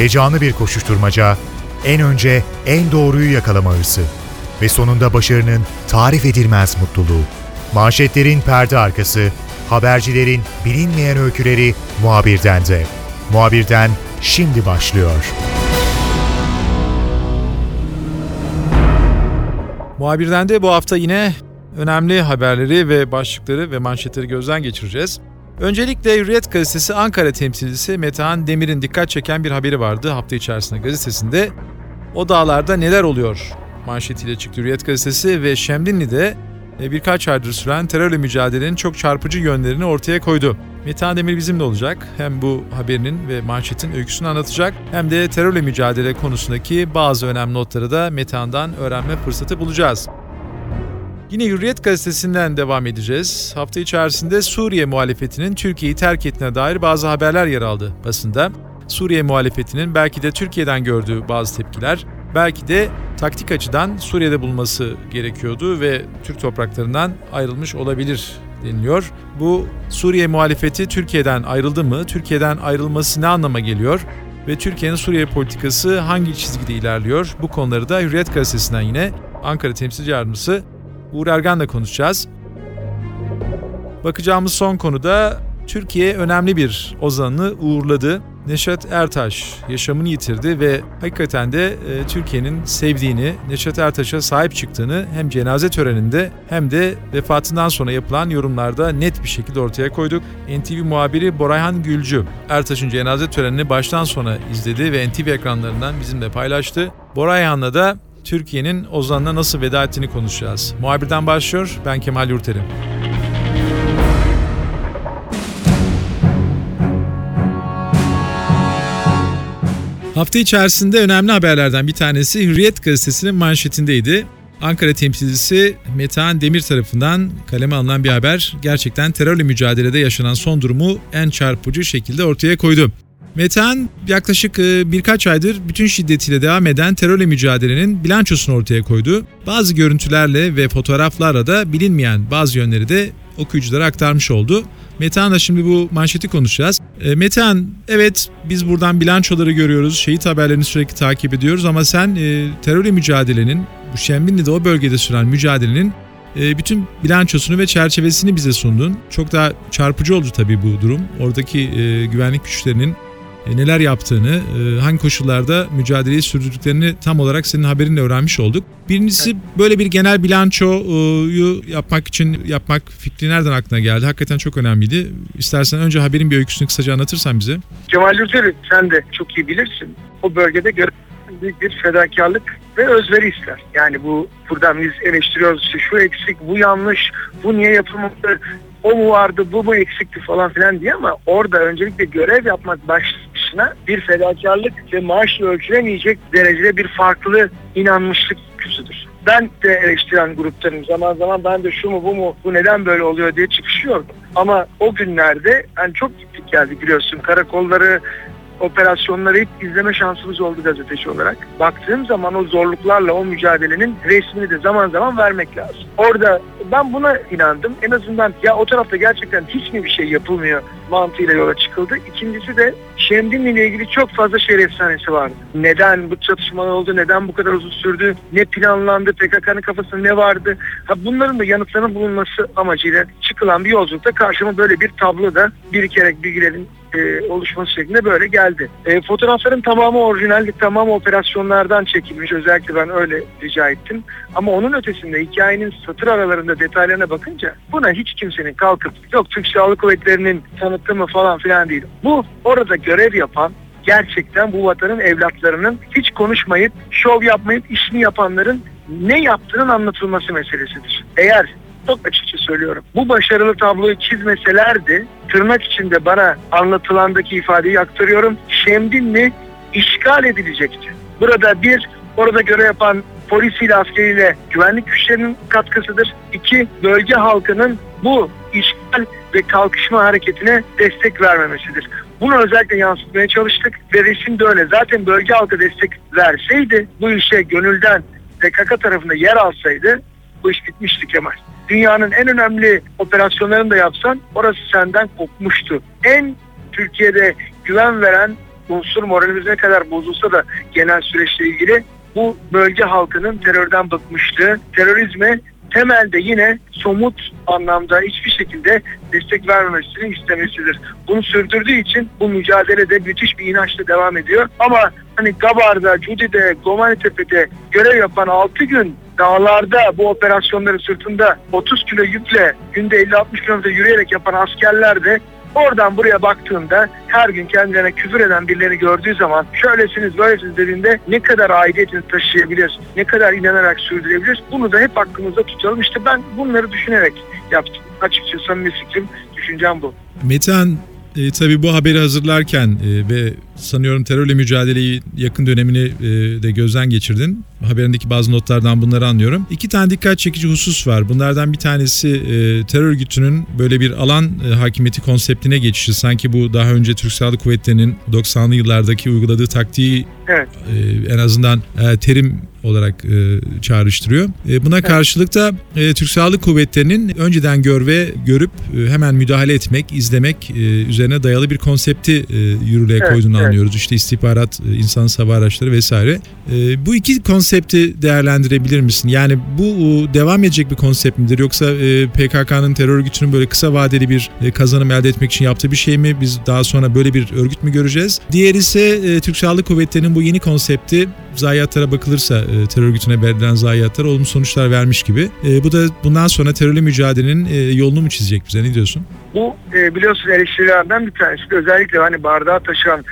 Heyecanlı bir koşuşturmaca, en önce en doğruyu yakalama hırsı ve sonunda başarının tarif edilmez mutluluğu. Manşetlerin perde arkası, habercilerin bilinmeyen öyküleri muhabirden de. Muhabirden şimdi başlıyor. Muhabirden de bu hafta yine önemli haberleri ve başlıkları ve manşetleri gözden geçireceğiz. Öncelikle Hürriyet Gazetesi Ankara temsilcisi Metehan Demir'in dikkat çeken bir haberi vardı hafta içerisinde gazetesinde. O dağlarda neler oluyor manşetiyle çıktı Hürriyet Gazetesi ve Şemdinli'de e, birkaç aydır süren terörle mücadelenin çok çarpıcı yönlerini ortaya koydu. Metehan Demir bizimle olacak. Hem bu haberinin ve manşetin öyküsünü anlatacak hem de terörle mücadele konusundaki bazı önemli notları da Metehan'dan öğrenme fırsatı bulacağız. Yine Hürriyet gazetesinden devam edeceğiz. Hafta içerisinde Suriye muhalefetinin Türkiye'yi terk ettiğine dair bazı haberler yer aldı basında. Suriye muhalefetinin belki de Türkiye'den gördüğü bazı tepkiler, belki de taktik açıdan Suriye'de bulması gerekiyordu ve Türk topraklarından ayrılmış olabilir deniliyor. Bu Suriye muhalefeti Türkiye'den ayrıldı mı? Türkiye'den ayrılması ne anlama geliyor? Ve Türkiye'nin Suriye politikası hangi çizgide ilerliyor? Bu konuları da Hürriyet gazetesinden yine Ankara temsilci yardımcısı Uğur Ergan'la konuşacağız. Bakacağımız son konuda Türkiye önemli bir ozanını uğurladı. Neşet Ertaş yaşamını yitirdi ve hakikaten de e, Türkiye'nin sevdiğini, Neşet Ertaş'a sahip çıktığını hem cenaze töreninde hem de vefatından sonra yapılan yorumlarda net bir şekilde ortaya koyduk. NTV muhabiri Borayhan Gülcü, Ertaş'ın cenaze törenini baştan sona izledi ve NTV ekranlarından bizimle paylaştı. Borayhan'la da Türkiye'nin Ozan'la nasıl veda ettiğini konuşacağız. Muhabirden başlıyor, ben Kemal Yurterim. Hafta içerisinde önemli haberlerden bir tanesi Hürriyet gazetesinin manşetindeydi. Ankara temsilcisi Metehan Demir tarafından kaleme alınan bir haber gerçekten terörle mücadelede yaşanan son durumu en çarpıcı şekilde ortaya koydu. Metehan yaklaşık e, birkaç aydır bütün şiddetiyle devam eden terörle mücadelenin bilançosunu ortaya koydu. Bazı görüntülerle ve fotoğraflarla da bilinmeyen bazı yönleri de okuyuculara aktarmış oldu. Metehan'la şimdi bu manşeti konuşacağız. E, Metehan, evet biz buradan bilançoları görüyoruz, şehit haberlerini sürekli takip ediyoruz ama sen e, terörle mücadelenin, bu Şembinli'de o bölgede süren mücadelenin e, bütün bilançosunu ve çerçevesini bize sundun. Çok daha çarpıcı oldu tabii bu durum. Oradaki e, güvenlik güçlerinin neler yaptığını, e, hangi koşullarda mücadeleyi sürdürdüklerini tam olarak senin haberinle öğrenmiş olduk. Birincisi böyle bir genel bilançoyu yapmak için yapmak fikri nereden aklına geldi? Hakikaten çok önemliydi. İstersen önce haberin bir öyküsünü kısaca anlatırsan bize. Kemal Yurteri sen de çok iyi bilirsin. O bölgede büyük bir fedakarlık ve özveri ister. Yani bu buradan biz eleştiriyoruz işte şu eksik, bu yanlış, bu niye yapılmadı, o mu vardı, bu mu eksikti falan filan diye ama orada öncelikle görev yapmak başına bir fedakarlık ve maaşla ölçülemeyecek derecede bir farklı inanmışlık küsüdür. Ben de eleştiren gruptanım. Zaman zaman ben de şu mu bu mu bu neden böyle oluyor diye çıkışıyordum. Ama o günlerde yani çok gittik geldi biliyorsun karakolları operasyonları hep izleme şansımız oldu gazeteci olarak. Baktığım zaman o zorluklarla o mücadelenin resmini de zaman zaman vermek lazım. Orada ben buna inandım. En azından ya o tarafta gerçekten hiç mi bir şey yapılmıyor mantığıyla yola çıkıldı. İkincisi de Şemdinli ile ilgili çok fazla şehir efsanesi vardı. Neden bu çatışmalar oldu, neden bu kadar uzun sürdü, ne planlandı, PKK'nın kafasında ne vardı. Ha bunların da yanıtlarının bulunması amacıyla çıkılan bir yolculukta karşıma böyle bir tablo da bir kere bilgilerin e, oluşması şeklinde böyle geldi. E, fotoğrafların tamamı orijinaldi, tamamı operasyonlardan çekilmiş. Özellikle ben öyle rica ettim. Ama onun ötesinde hikayenin satır aralarında detaylarına bakınca buna hiç kimsenin kalkıp yok Türk Silahlı Kuvvetleri'nin tanıtımı falan filan değil. Bu orada görev yapan gerçekten bu vatanın evlatlarının hiç konuşmayıp şov yapmayıp işini yapanların ne yaptığının anlatılması meselesidir. Eğer çok açıkça söylüyorum. Bu başarılı tabloyu çizmeselerdi tırnak içinde bana anlatılandaki ifadeyi aktarıyorum. Şemdinli işgal edilecekti. Burada bir orada görev yapan polisiyle askeriyle güvenlik güçlerinin katkısıdır. İki bölge halkının bu işgal ve kalkışma hareketine destek vermemesidir. Bunu özellikle yansıtmaya çalıştık ve resim de öyle. Zaten bölge halkı destek verseydi bu işe gönülden PKK tarafında yer alsaydı bu iş bitmişti Kemal dünyanın en önemli operasyonlarını da yapsan orası senden kopmuştu. En Türkiye'de güven veren unsur moralimiz ne kadar bozulsa da genel süreçle ilgili bu bölge halkının terörden bıkmışlığı, terörizme temelde yine somut anlamda hiçbir şekilde destek vermemesini istemesidir. Bunu sürdürdüğü için bu mücadelede müthiş bir inançla devam ediyor. Ama hani Gabar'da, Cudi'de, Gomanitepe'de görev yapan 6 gün dağlarda bu operasyonları sırtında 30 kilo yükle günde 50-60 kilometre yürüyerek yapan askerler de Oradan buraya baktığında her gün kendilerine küfür eden birilerini gördüğü zaman şöylesiniz böylesiniz dediğinde ne kadar aidiyetini taşıyabilir, ne kadar inanarak sürdürebilir bunu da hep aklımızda tutalım. İşte ben bunları düşünerek yaptım. Açıkçası samimi fikrim, düşüncem bu. Metehan e, tabii bu haberi hazırlarken e, ve sanıyorum terörle mücadeleyi yakın dönemini e, de gözden geçirdin. Haberindeki bazı notlardan bunları anlıyorum. İki tane dikkat çekici husus var. Bunlardan bir tanesi e, terör örgütünün böyle bir alan e, hakimiyeti konseptine geçişi. Sanki bu daha önce Türk Silahlı Kuvvetleri'nin 90'lı yıllardaki uyguladığı taktiği Evet. en azından terim olarak e, çağrıştırıyor. E, buna karşılık da e, Türk Silahlı Kuvvetleri'nin önceden gör ve görüp e, hemen müdahale etmek, izlemek e, üzerine dayalı bir konsepti e, yürürlüğe Evet, koyduğunu evet. Anlıyoruz. İşte istihbarat, e, insan hava araçları vesaire. E, bu iki konsepti değerlendirebilir misin? Yani bu e, devam edecek bir konsept midir yoksa PKK'nın terör örgütünün böyle kısa vadeli bir kazanım elde etmek için yaptığı bir şey mi? Biz daha sonra böyle bir örgüt mü göreceğiz? Diğer ise Türk Silahlı Kuvvetleri'nin bu yeni konsepti zayiatlara bakılırsa terör örgütüne verilen zayiatlar olumlu sonuçlar vermiş gibi. Bu da bundan sonra terörle mücadelenin yolunu mu çizecek bize? Ne diyorsun? Bu biliyorsun eleştirilerden bir tanesi de özellikle hani bardağı taşıyan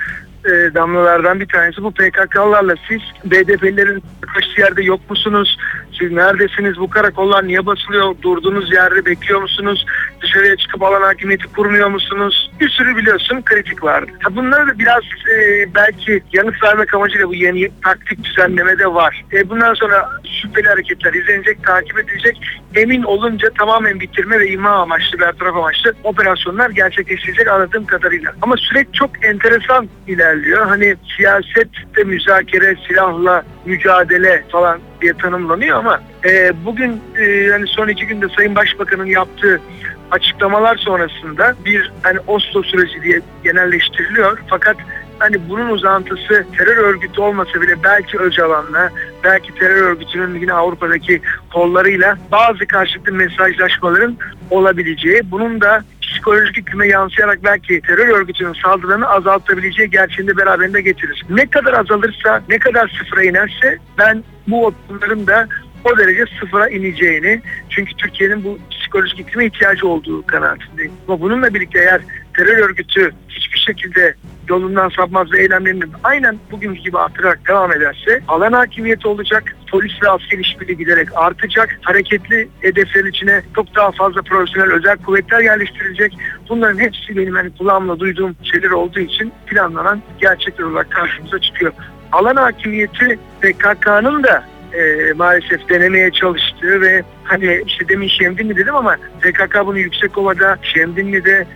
e, damlalardan bir tanesi bu PKK'larla siz BDP'lerin kaçtığı yerde yok musunuz? Siz neredesiniz? Bu karakollar niye basılıyor? Durduğunuz yerde bekliyor musunuz? Dışarıya çıkıp alan hakimiyeti kurmuyor musunuz? Bir sürü biliyorsun kritik vardı. Ha, bunları da biraz e, belki yanıt vermek amacıyla bu yeni taktik düzenlemede var. E, bundan sonra şüpheli hareketler izlenecek, takip edilecek. Emin olunca tamamen bitirme ve imha amaçlı, bertaraf amaçlı operasyonlar gerçekleşecek anladığım kadarıyla. Ama süreç çok enteresan ilerliyor. Hani siyasette müzakere, silahla mücadele falan diye tanımlanıyor ama e, bugün e, hani son iki günde Sayın Başbakan'ın yaptığı açıklamalar sonrasında bir hani Oslo süreci diye genelleştiriliyor. Fakat hani bunun uzantısı terör örgütü olmasa bile belki Öcalan'la, belki terör örgütünün yine Avrupa'daki kollarıyla bazı karşılıklı mesajlaşmaların olabileceği, bunun da psikolojik hüküme yansıyarak belki terör örgütünün saldırılarını azaltabileceği gerçeğini de beraberinde getirir. Ne kadar azalırsa, ne kadar sıfıra inerse ben bu okulların da o derece sıfıra ineceğini çünkü Türkiye'nin bu psikolojik iklime ihtiyacı olduğu kanaatindeyim. Ama bununla birlikte eğer terör örgütü hiçbir şekilde yolundan sapmaz ve eylemlerini aynen bugünkü gibi artırarak devam ederse alan hakimiyeti olacak, polis ve asker işbirliği giderek artacak, hareketli hedeflerin içine çok daha fazla profesyonel özel kuvvetler yerleştirilecek. Bunların hepsi benim hani kulağımla duyduğum şeyler olduğu için planlanan gerçekler olarak karşımıza çıkıyor. Alan hakimiyeti PKK'nın da e, maalesef denemeye çalıştığı ve hani işte demin Şemdinli dedim ama PKK bunu Yüksekova'da, Şemdinli'de,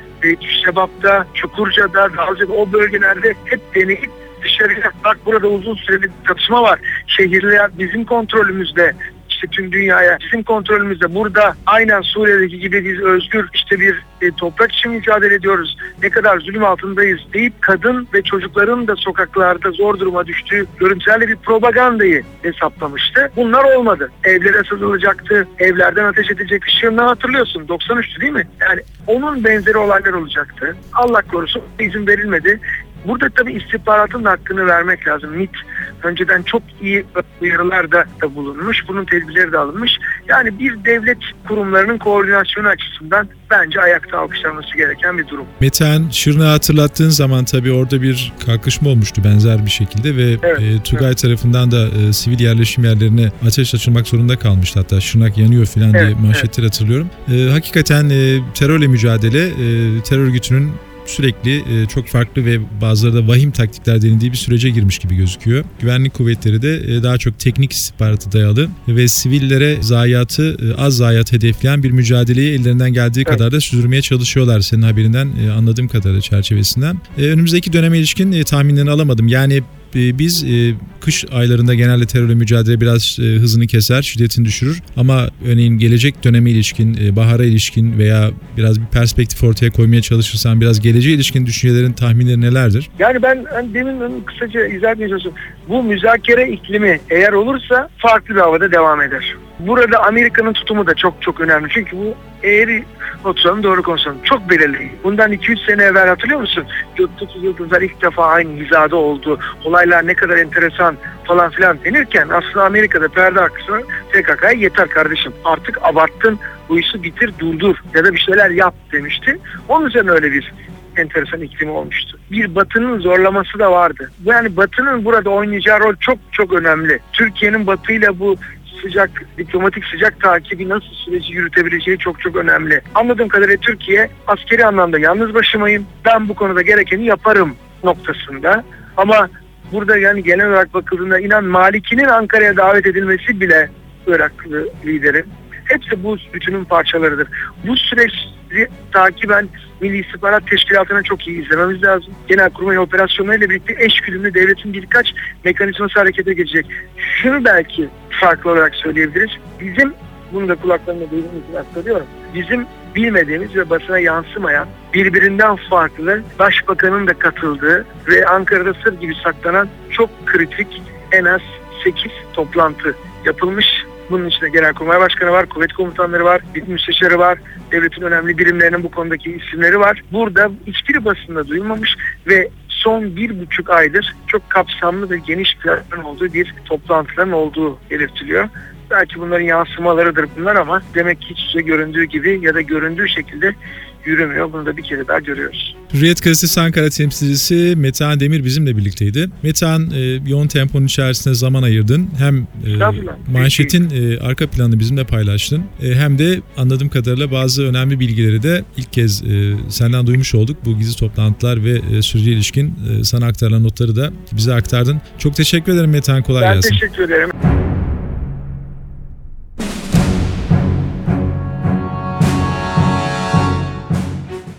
Şebap'ta, Çukurca'da, Dalca'da o bölgelerde hep deneyip dışarıya bak burada uzun süreli bir çatışma var. Şehirler bizim kontrolümüzde işte tüm dünyaya bizim kontrolümüzde burada aynen Suriye'deki gibi biz özgür işte bir e, toprak için mücadele ediyoruz. Ne kadar zulüm altındayız deyip kadın ve çocukların da sokaklarda zor duruma düştüğü görüntülerle bir propagandayı hesaplamıştı. Bunlar olmadı. Evlere sızılacaktı. Evlerden ateş edecek. Şırnağı hatırlıyorsun. 93'tü değil mi? Yani onun benzeri olaylar olacaktı. Allah korusun izin verilmedi. Burada tabii istihbaratın da hakkını vermek lazım. MIT önceden çok iyi uyarılar da, da bulunmuş. Bunun tedbirleri de alınmış. Yani bir devlet kurumlarının koordinasyonu açısından bence ayakta alkışlanması gereken bir durum. Metehan Şırnak'ı hatırlattığın zaman tabii orada bir kalkışma olmuştu benzer bir şekilde ve Evet, e, Tugay tarafından da e, sivil yerleşim yerlerine ateş açılmak zorunda kalmıştı. Hatta Şırnak yanıyor falan diye Evet, manşetleri hatırlıyorum. E, hakikaten e, terörle mücadele e, terör örgütünün sürekli e, çok farklı ve bazıları da vahim taktikler denildiği bir sürece girmiş gibi gözüküyor. Güvenlik kuvvetleri de e, daha çok teknik istihbaratı dayalı ve sivillere zayiatı e, az zayiat hedefleyen bir mücadeleyi ellerinden geldiği kadar da sürdürmeye çalışıyorlar senin haberinden anladığım kadarıyla çerçevesinden. Önümüzdeki döneme ilişkin tahminlerini alamadım. Yani biz e, kış aylarında genelde terörle mücadele biraz e, hızını keser, şiddetini düşürür. Ama örneğin gelecek döneme ilişkin, e, bahara ilişkin veya biraz bir perspektif ortaya koymaya çalışırsan biraz geleceğe ilişkin düşüncelerin, tahminleri nelerdir? Yani ben hani demin kısaca izah etmeye çalışıyorum. Bu müzakere iklimi eğer olursa farklı bir havada devam eder. Burada Amerika'nın tutumu da çok çok önemli. Çünkü bu eğri oturalım doğru konuşalım. Çok belirli. Bundan 2-3 sene evvel hatırlıyor musun? Gökteki yıldızlar ilk defa aynı hizada oldu. Olaylar ne kadar enteresan falan filan denirken aslında Amerika'da perde arkasına PKK'ya yeter kardeşim. Artık abarttın bu işi bitir durdur ya da bir şeyler yap demişti. Onun üzerine öyle bir enteresan iklimi olmuştu. Bir Batı'nın zorlaması da vardı. Yani Batı'nın burada oynayacağı rol çok çok önemli. Türkiye'nin Batı'yla bu sıcak, diplomatik sıcak takibi nasıl süreci yürütebileceği çok çok önemli. Anladığım kadarıyla Türkiye askeri anlamda yalnız başımayım. Ben bu konuda gerekeni yaparım noktasında. Ama burada yani genel olarak bakıldığında inan Maliki'nin Ankara'ya davet edilmesi bile Iraklı liderin hepsi bu bütünün parçalarıdır. Bu süreci takiben Milli İstihbarat Teşkilatı'na çok iyi izlememiz lazım. Genelkurmay operasyonlarıyla birlikte eşgüdümlü devletin birkaç mekanizması harekete geçecek. Şunu belki farklı olarak söyleyebiliriz. Bizim, bunu da kulaklarımda duyduğum için aktarıyorum. Bizim bilmediğimiz ve basına yansımayan birbirinden farklı başbakanın da katıldığı ve Ankara'da sır gibi saklanan çok kritik en az 8 toplantı yapılmış bunun içinde Genelkurmay Başkanı var, kuvvet komutanları var, bir müsteşarı var, devletin önemli birimlerinin bu konudaki isimleri var. Burada hiçbir basında duyulmamış ve son bir buçuk aydır çok kapsamlı ve geniş planların olduğu bir toplantıların olduğu belirtiliyor. Belki bunların yansımalarıdır bunlar ama demek ki hiç şey göründüğü gibi ya da göründüğü şekilde yürümüyor. Bunu da bir kere daha görüyoruz. Hürriyet Gazetesi Ankara temsilcisi Metehan Demir bizimle birlikteydi. Metehan e, yoğun temponun içerisinde zaman ayırdın. Hem e, manşetin e, arka planını bizimle paylaştın. E, hem de anladığım kadarıyla bazı önemli bilgileri de ilk kez e, senden duymuş olduk. Bu gizli toplantılar ve e, sürece ilişkin e, sana aktarılan notları da bize aktardın. Çok teşekkür ederim Metehan. Kolay ben gelsin. Ben teşekkür ederim.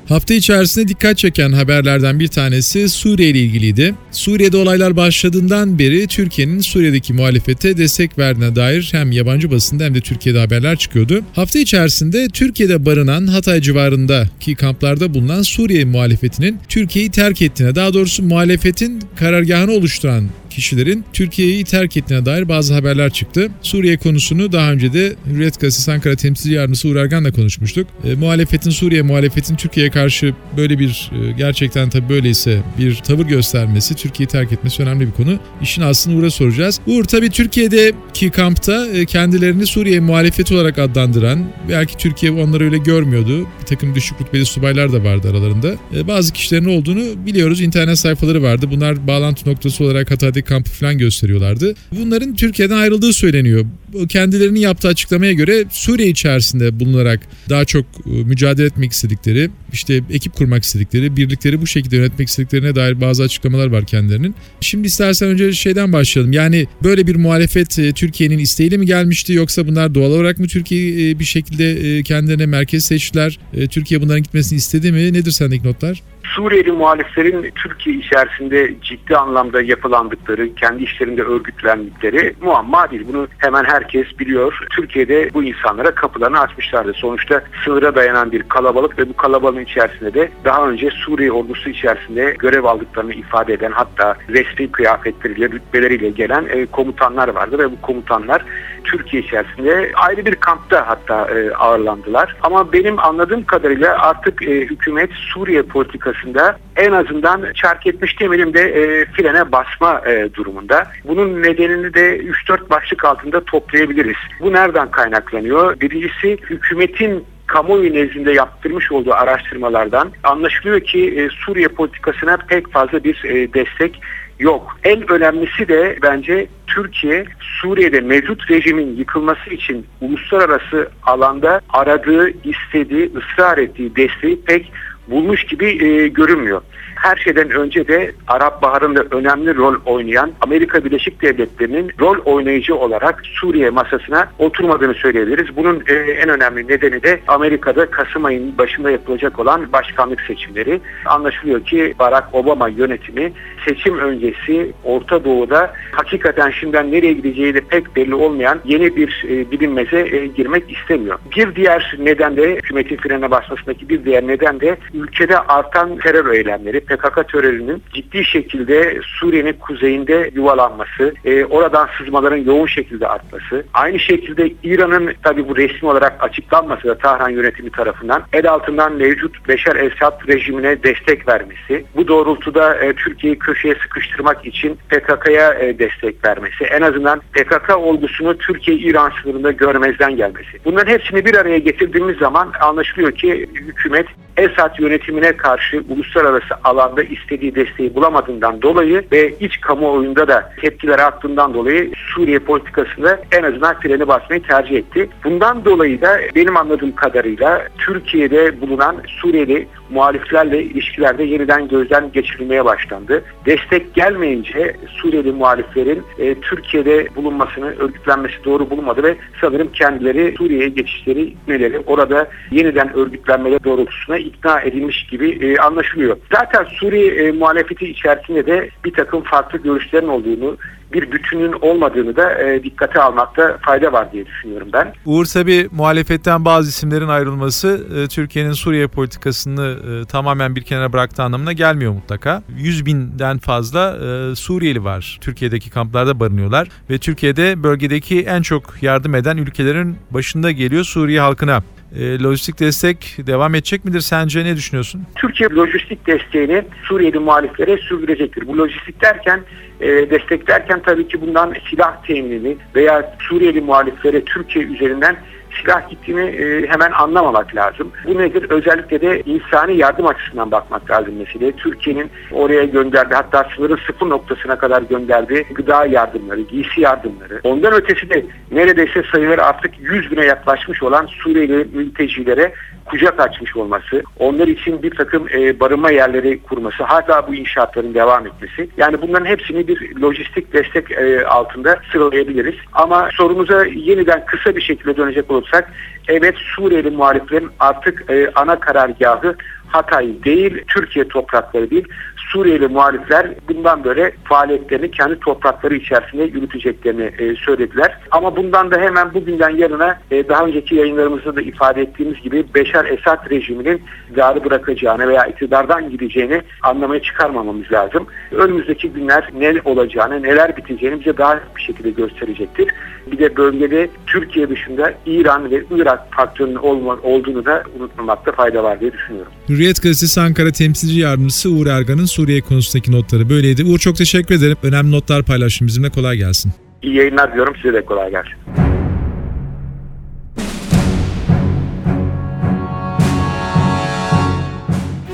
Hafta içerisinde dikkat çeken haberlerden bir tanesi Suriye ile ilgiliydi. Suriye'de olaylar başladığından beri Türkiye'nin Suriye'deki muhalefete destek verdiğine dair hem yabancı basında hem de Türkiye'de haberler çıkıyordu. Hafta içerisinde Türkiye'de barınan Hatay civarındaki kamplarda bulunan Suriye muhalefetinin Türkiye'yi terk ettiğine, daha doğrusu muhalefetin karargahını oluşturan kişilerin Türkiye'yi terk ettiğine dair bazı haberler çıktı. Suriye konusunu daha önce de Hürriyet Gazetesi Ankara Temsilci Yardımcısı Uğur Ergan'la konuşmuştuk. E, muhalefetin, Suriye muhalefetin Türkiye'ye karşı böyle bir e, gerçekten tabii böyleyse bir tavır göstermesi, Türkiye'yi terk etmesi önemli bir konu. İşin aslını Uğur'a soracağız. Uğur tabii Türkiye'deki kampta e, kendilerini Suriye muhalefeti olarak adlandıran, belki Türkiye onları öyle görmüyordu. Bir takım düşük rütbeli subaylar da vardı aralarında. E, bazı kişilerin olduğunu biliyoruz. İnternet sayfaları vardı. Bunlar bağlantı noktası olarak Hatay'daki kampı falan gösteriyorlardı. Bunların Türkiye'den ayrıldığı söyleniyor. Kendilerinin yaptığı açıklamaya göre Suriye içerisinde bulunarak daha çok e, mücadele etmek istedikleri, işte ekip kurmak istedikleri, birlikleri bu şekilde yönetmek istediklerine dair bazı açıklamalar var kendilerinin. Şimdi istersen önce şeyden başlayalım. Yani böyle bir muhalefet e, Türkiye'nin isteğiyle mi gelmişti yoksa bunlar doğal olarak mı Türkiye bir şekilde kendilerine merkez seçtiler? Türkiye bunların gitmesini istedi mi? Nedir sendeki notlar? Suriyeli muhaliflerin Türkiye içerisinde ciddi anlamda yapılandıkları, kendi işlerinde örgütlendikleri muamma değil. Bunu hemen herkes biliyor. Türkiye'de bu insanlara kapılarını açmışlardı. Sonuçta sınıra dayanan bir kalabalık ve bu kalabalığın içerisinde de daha önce Suriye ordusu içerisinde görev aldıklarını ifade eden hatta resmi kıyafetleriyle, rütbeleriyle gelen e, komutanlar vardı ve bu komutanlar Türkiye içerisinde ayrı bir kampta hatta e, ağırlandılar. Ama benim anladığım kadarıyla artık e, hükümet Suriye politikasında en azından çark etmiş demeyelim de e, frene basma e, durumunda. Bunun nedenini de 3-4 başlık altında toplayabiliriz. Bu nereden kaynaklanıyor? Birincisi hükümetin kamuoyu nezdinde yaptırmış olduğu araştırmalardan anlaşılıyor ki e, Suriye politikasına pek fazla bir e, destek yok. En önemlisi de bence Türkiye Suriye'de mevcut rejimin yıkılması için uluslararası alanda aradığı, istediği, ısrar ettiği desteği pek bulmuş gibi e, görünmüyor. Her şeyden önce de Arap Baharı'nda önemli rol oynayan Amerika Birleşik Devletleri'nin rol oynayıcı olarak Suriye masasına oturmadığını söyleyebiliriz. Bunun e, en önemli nedeni de Amerika'da Kasım ayının başında yapılacak olan başkanlık seçimleri. Anlaşılıyor ki Barack Obama yönetimi seçim öncesi Orta Doğu'da hakikaten şimdiden nereye gideceği de pek belli olmayan yeni bir e, bilinmeze e, girmek istemiyor. Bir diğer neden de hükümetin frene basmasındaki bir diğer neden de ülkede artan terör eylemleri, PKK terörünün ciddi şekilde Suriye'nin kuzeyinde yuvalanması, e, oradan sızmaların yoğun şekilde artması, aynı şekilde İran'ın tabi bu resmi olarak açıklanmasa da Tahran yönetimi tarafından el altından mevcut Beşer Esad rejimine destek vermesi, bu doğrultuda e, Türkiye'yi köşeye sıkıştırmak için PKK'ya e, destek vermesi, en azından PKK olgusunu Türkiye-İran sınırında görmezden gelmesi. Bunların hepsini bir araya getirdiğimiz zaman anlaşılıyor ki hükümet Esad yönetimine karşı uluslararası alanda istediği desteği bulamadığından dolayı ve iç kamuoyunda da tepkiler arttığından dolayı Suriye politikasında en azından freni basmayı tercih etti. Bundan dolayı da benim anladığım kadarıyla Türkiye'de bulunan Suriyeli muhaliflerle ilişkilerde yeniden gözden geçirilmeye başlandı. Destek gelmeyince Suriyeli muhaliflerin e, Türkiye'de bulunmasını, örgütlenmesi doğru bulunmadı ve sanırım kendileri Suriye'ye geçişleri, gitmeleri, orada yeniden örgütlenmeleri doğrultusuna ikna edilmiş gibi e, anlaşılıyor. Zaten Suriye e, muhalefeti içerisinde de bir takım farklı görüşlerin olduğunu, bir bütünün olmadığını da e, dikkate almakta fayda var diye düşünüyorum ben. Uğur tabi muhalefetten bazı isimlerin ayrılması e, Türkiye'nin Suriye politikasını e, tamamen bir kenara bıraktığı anlamına gelmiyor mutlaka. 100 binden fazla e, Suriyeli var. Türkiye'deki kamplarda barınıyorlar ve Türkiye'de bölgedeki en çok yardım eden ülkelerin başında geliyor Suriye halkına. E, lojistik destek devam edecek midir sence ne düşünüyorsun? Türkiye lojistik desteğini Suriyeli muhaliflere sürdürecektir. Bu lojistik derken e, destek derken tabii ki bundan silah teminini veya Suriyeli muhaliflere Türkiye üzerinden silah gittiğini e, hemen anlamamak lazım. Bu nedir? Özellikle de insani yardım açısından bakmak lazım meseleye. Türkiye'nin oraya gönderdiği hatta sınırın sıfır noktasına kadar gönderdiği gıda yardımları, giysi yardımları. Ondan ötesi de neredeyse sayıları artık 100 bine yaklaşmış olan Suriyeli mültecilere kucak açmış olması, onlar için bir takım e, barınma yerleri kurması, hatta bu inşaatların devam etmesi. Yani bunların hepsini bir lojistik destek e, altında sıralayabiliriz. Ama sorumuza yeniden kısa bir şekilde dönecek olursak, evet Suriyeli muhaliflerin artık e, ana karargahı Hatay değil, Türkiye toprakları değil. Suriyeli muhalifler bundan böyle faaliyetlerini kendi toprakları içerisinde yürüteceklerini e, söylediler. Ama bundan da hemen bugünden yarına e, daha önceki yayınlarımızda da ifade ettiğimiz gibi Beşar Esad rejiminin iktidarı bırakacağını veya iktidardan gideceğini anlamaya çıkarmamamız lazım. Önümüzdeki günler ne olacağını, neler biteceğini bize daha bir şekilde gösterecektir. Bir de bölgede Türkiye dışında İran ve Irak faktörünün olduğunu da unutmamakta fayda var diye düşünüyorum. Hürriyet Gazetesi Ankara Temsilci Yardımcısı Uğur Ergan'ın Suriye konusundaki notları böyleydi. Uğur çok teşekkür ederim. Önemli notlar paylaştın bizimle. Kolay gelsin. İyi yayınlar diyorum. Size de kolay gelsin.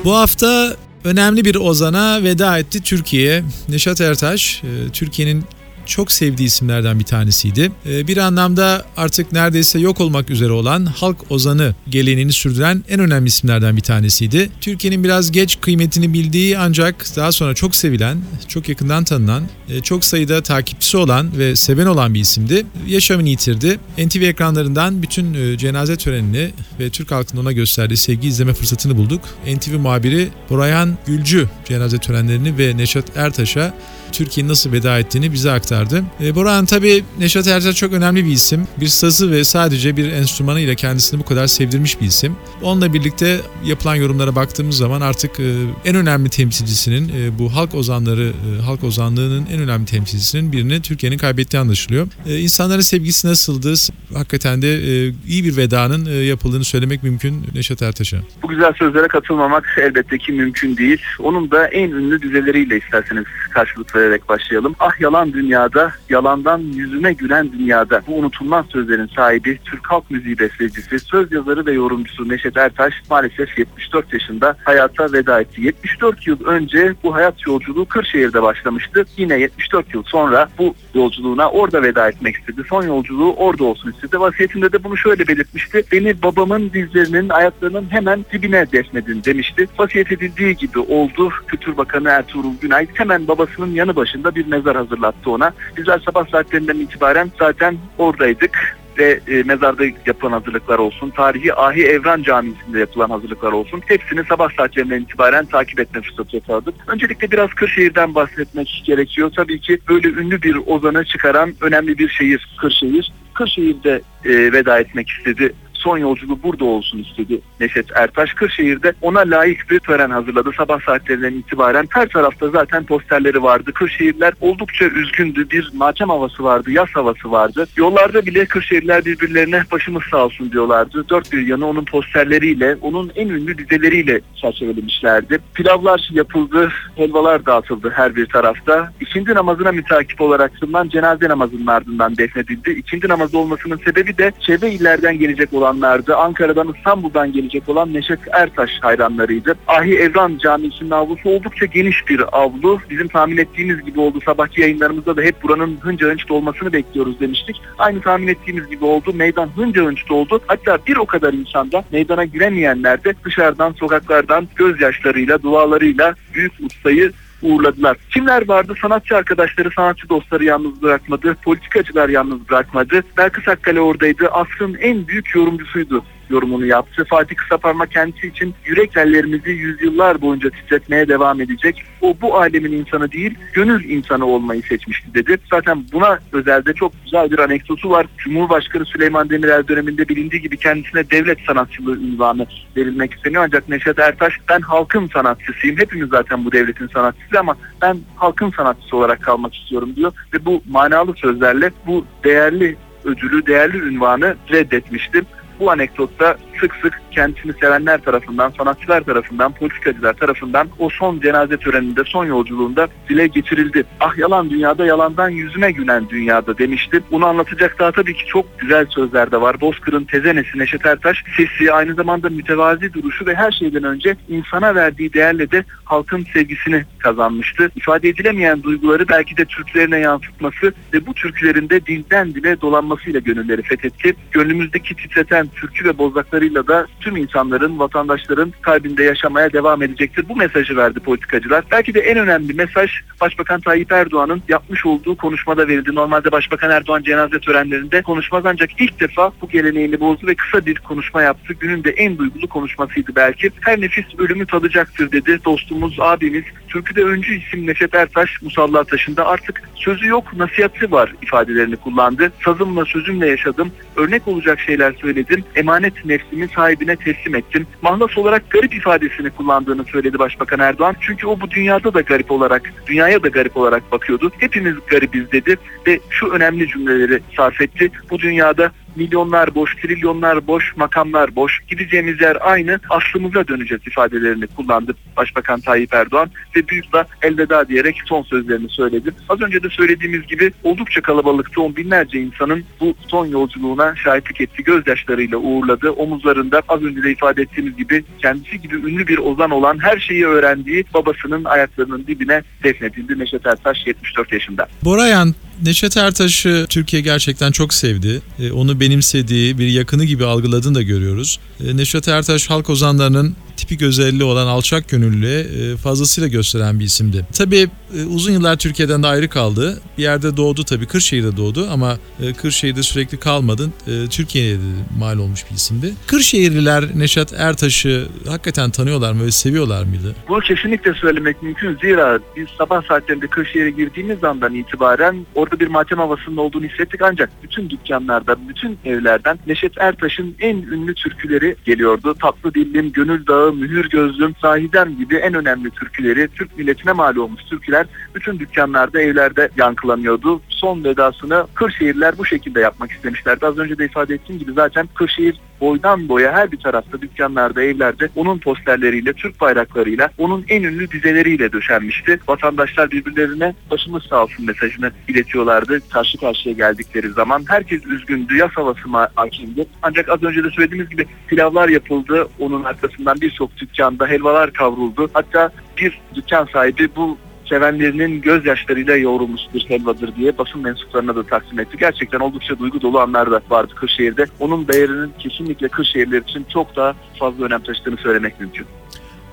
Bu hafta önemli bir ozana veda etti Türkiye. Neşat Ertaş, Türkiye'nin çok sevdiği isimlerden bir tanesiydi. Ee, bir anlamda artık neredeyse yok olmak üzere olan halk ozanı geleneğini sürdüren en önemli isimlerden bir tanesiydi. Türkiye'nin biraz geç kıymetini bildiği ancak daha sonra çok sevilen, çok yakından tanınan, e, çok sayıda takipçisi olan ve seven olan bir isimdi. Yaşamını yitirdi. NTV ekranlarından bütün e, cenaze törenini ve Türk halkının ona gösterdiği sevgi izleme fırsatını bulduk. NTV muhabiri Borayhan Gülcü cenaze törenlerini ve Neşat Ertaş'a Türkiye'nin nasıl veda ettiğini bize aktardı. E, Boran tabii Neşat Ertaş çok önemli bir isim. Bir sazı ve sadece bir enstrümanı ile kendisini bu kadar sevdirmiş bir isim. Onunla birlikte yapılan yorumlara baktığımız zaman artık e, en önemli temsilcisinin e, bu halk ozanları, e, halk ozanlığının en önemli temsilcisinin birini Türkiye'nin kaybettiği anlaşılıyor. E, insanların sevgisi nasıldı? Hakikaten de e, iyi bir vedanın e, yapıldığını söylemek mümkün Neşat Ertaş'a. Bu güzel sözlere katılmamak elbette ki mümkün değil. Onun da en ünlü dizeleriyle isterseniz karşılık söyleyerek başlayalım. Ah yalan dünyada, yalandan yüzüme gülen dünyada. Bu unutulmaz sözlerin sahibi, Türk halk müziği bestecisi, söz yazarı ve yorumcusu Neşet Ertaş maalesef 74 yaşında hayata veda etti. 74 yıl önce bu hayat yolculuğu Kırşehir'de başlamıştı. Yine 74 yıl sonra bu yolculuğuna orada veda etmek istedi. Son yolculuğu orada olsun istedi. Vasiyetinde de bunu şöyle belirtmişti. Beni babamın dizlerinin ayaklarının hemen dibine defnedin demişti. Vasiyet edildiği gibi oldu. Kültür Bakanı Ertuğrul Günay hemen babasının yanı başında bir mezar hazırlattı ona. Bizler sabah saatlerinden itibaren zaten oradaydık ve e, mezarda yapılan hazırlıklar olsun, tarihi Ahi Evran Camisi'nde yapılan hazırlıklar olsun. Hepsini sabah saatlerinden itibaren takip etme fırsatı yakaladık. Öncelikle biraz Kırşehir'den bahsetmek gerekiyor. Tabii ki böyle ünlü bir ozanı çıkaran önemli bir şehir Kırşehir. Kırşehir'de e, veda etmek istedi son yolculuğu burada olsun istedi Neşet Ertaş. Kırşehir'de ona layık bir tören hazırladı. Sabah saatlerinden itibaren her tarafta zaten posterleri vardı. Kırşehirler oldukça üzgündü. Bir matem havası vardı, yaz havası vardı. Yollarda bile Kırşehirler birbirlerine başımız sağ olsun diyorlardı. Dört bir yanı onun posterleriyle, onun en ünlü dizeleriyle çerçevelemişlerdi. Pilavlar yapıldı, helvalar dağıtıldı her bir tarafta. İkindi namazına mütakip olarak kılınan cenaze namazının ardından defnedildi. İkindi namazı olmasının sebebi de çevre illerden gelecek olanlardı. Ankara'dan İstanbul'dan gelecek olan Neşet Ertaş hayranlarıydı. Ahi Evran Camisi'nin avlusu oldukça geniş bir avlu. Bizim tahmin ettiğimiz gibi oldu. Sabahki yayınlarımızda da hep buranın hınca hınç dolmasını bekliyoruz demiştik. Aynı tahmin ettiğimiz gibi oldu. Meydan hınca hınç doldu. Hatta bir o kadar insanda meydana giremeyenler de dışarıdan, sokaklardan gözyaşlarıyla, dualarıyla büyük ustayı uğurladılar. Kimler vardı? Sanatçı arkadaşları, sanatçı dostları yalnız bırakmadı. Politikacılar yalnız bırakmadı. Belkıs Akkale oradaydı. Asrın en büyük yorumcusuydu yorumunu yaptı. Fatih Kısaparmak kendisi için yürek ellerimizi yüzyıllar boyunca titretmeye devam edecek. O bu alemin insanı değil, gönül insanı olmayı seçmişti dedi. Zaten buna özelde çok güzel bir anekdotu var. Cumhurbaşkanı Süleyman Demirel döneminde bilindiği gibi kendisine devlet sanatçılığı ünvanı verilmek isteniyor. Ancak Neşet Ertaş ben halkın sanatçısıyım. Hepimiz zaten bu devletin sanatçısı ama ben halkın sanatçısı olarak kalmak istiyorum diyor. Ve bu manalı sözlerle bu değerli ödülü, değerli ünvanı reddetmişti bu anekdotta sık sık kendisini sevenler tarafından, sanatçılar tarafından, politikacılar tarafından o son cenaze töreninde, son yolculuğunda dile getirildi. Ah yalan dünyada, yalandan yüzüme gülen dünyada demişti. Bunu anlatacak daha tabii ki çok güzel sözler de var. Bozkır'ın tezenesi Neşet Ertaş, sesi, aynı zamanda mütevazi duruşu ve her şeyden önce insana verdiği değerle de halkın sevgisini kazanmıştı. İfade edilemeyen duyguları belki de Türklerine yansıtması ve bu türkülerinde dilden dile dolanmasıyla gönülleri fethetti. Gönlümüzdeki titreten türkü ve bozlaklarıyla da tüm insanların, vatandaşların kalbinde yaşamaya devam edecektir. Bu mesajı verdi politikacılar. Belki de en önemli mesaj Başbakan Tayyip Erdoğan'ın yapmış olduğu konuşmada verildi. Normalde Başbakan Erdoğan cenaze törenlerinde konuşmaz ancak ilk defa bu geleneğini bozdu ve kısa bir konuşma yaptı. Günün de en duygulu konuşmasıydı belki. Her nefis ölümü tadacaktır dedi. Dostumuz, abimiz, türküde öncü isim Neşet Ertaş Musalla Taşı'nda artık sözü yok nasihatı var ifadelerini kullandı. Sazımla sözümle yaşadım. Örnek olacak şeyler söyledim. Emanet nefsimi sahibine teslim ettim. Mahlas olarak garip ifadesini kullandığını söyledi Başbakan Erdoğan. Çünkü o bu dünyada da garip olarak, dünyaya da garip olarak bakıyordu. Hepimiz garibiz dedi ve şu önemli cümleleri sarf etti. Bu dünyada milyonlar boş, trilyonlar boş, makamlar boş. Gideceğimiz yer aynı, aslımıza döneceğiz ifadelerini kullandı Başbakan Tayyip Erdoğan ve büyük da elveda diyerek son sözlerini söyledi. Az önce de söylediğimiz gibi oldukça kalabalıktı. On binlerce insanın bu son yolculuğuna şahitlik etti. Gözyaşlarıyla uğurladı. Omuzlarında az önce de ifade ettiğimiz gibi kendisi gibi ünlü bir ozan olan her şeyi öğrendiği babasının ayaklarının dibine defnedildi. Neşet Ertaş 74 yaşında. Borayan Neşet Ertaş'ı Türkiye gerçekten çok sevdi. E, onu benimsediği, bir yakını gibi algıladığını da görüyoruz. E, Neşet Ertaş halk ozanlarının tipik özelliği olan alçak gönüllü e, fazlasıyla gösteren bir isimdi. Tabii e, uzun yıllar Türkiye'den de ayrı kaldı. Bir yerde doğdu tabii Kırşehir'de doğdu ama e, Kırşehir'de sürekli kalmadı. Türkiye'ye mal olmuş bir isimdi. Kırşehirliler Neşet Ertaş'ı hakikaten tanıyorlar mı ve seviyorlar mıydı? Bunu kesinlikle söylemek mümkün. Zira biz sabah saatlerinde Kırşehir'e girdiğimiz andan itibaren orada bir matem havasının olduğunu hissettik. Ancak bütün dükkanlardan, bütün evlerden Neşet Ertaş'ın en ünlü türküleri geliyordu. Tatlı Dillim, Gönül Dağı, Mühür Gözlüm, Sahidem gibi en önemli türküleri, Türk milletine mal olmuş türküler bütün dükkanlarda, evlerde yankılanıyordu. Son vedasını Kırşehirliler bu şekilde yapmak istemişlerdi. Az önce de ifade ettiğim gibi zaten Kırşehir boydan boya her bir tarafta dükkanlarda, evlerde onun posterleriyle, Türk bayraklarıyla, onun en ünlü dizeleriyle döşenmişti. Vatandaşlar birbirlerine başımız sağ olsun mesajını iletiyorlardı karşı karşıya geldikleri zaman. Herkes üzgündü, yaz havası hakimdi. Ancak az önce de söylediğimiz gibi pilavlar yapıldı. Onun arkasından birçok dükkanda helvalar kavruldu. Hatta bir dükkan sahibi bu sevenlerinin gözyaşlarıyla yoğrulmuş bir helvadır diye basın mensuplarına da takdim etti. Gerçekten oldukça duygu dolu anlar da vardı Kırşehir'de. Onun değerinin kesinlikle Kırşehirler için çok daha fazla önem taşıdığını söylemek mümkün.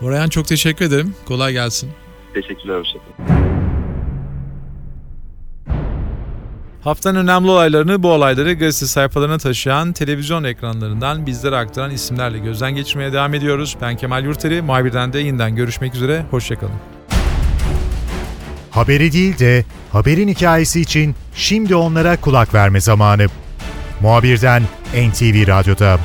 Orhan çok teşekkür ederim. Kolay gelsin. Teşekkürler. Hoşçakalın. Haftanın önemli olaylarını bu olayları gazete sayfalarına taşıyan televizyon ekranlarından bizlere aktaran isimlerle gözden geçirmeye devam ediyoruz. Ben Kemal Yurteri, muhabirden de yeniden görüşmek üzere. Hoşçakalın. Haberi değil de haberin hikayesi için şimdi onlara kulak verme zamanı. Muhabirden NTV Radyo'da.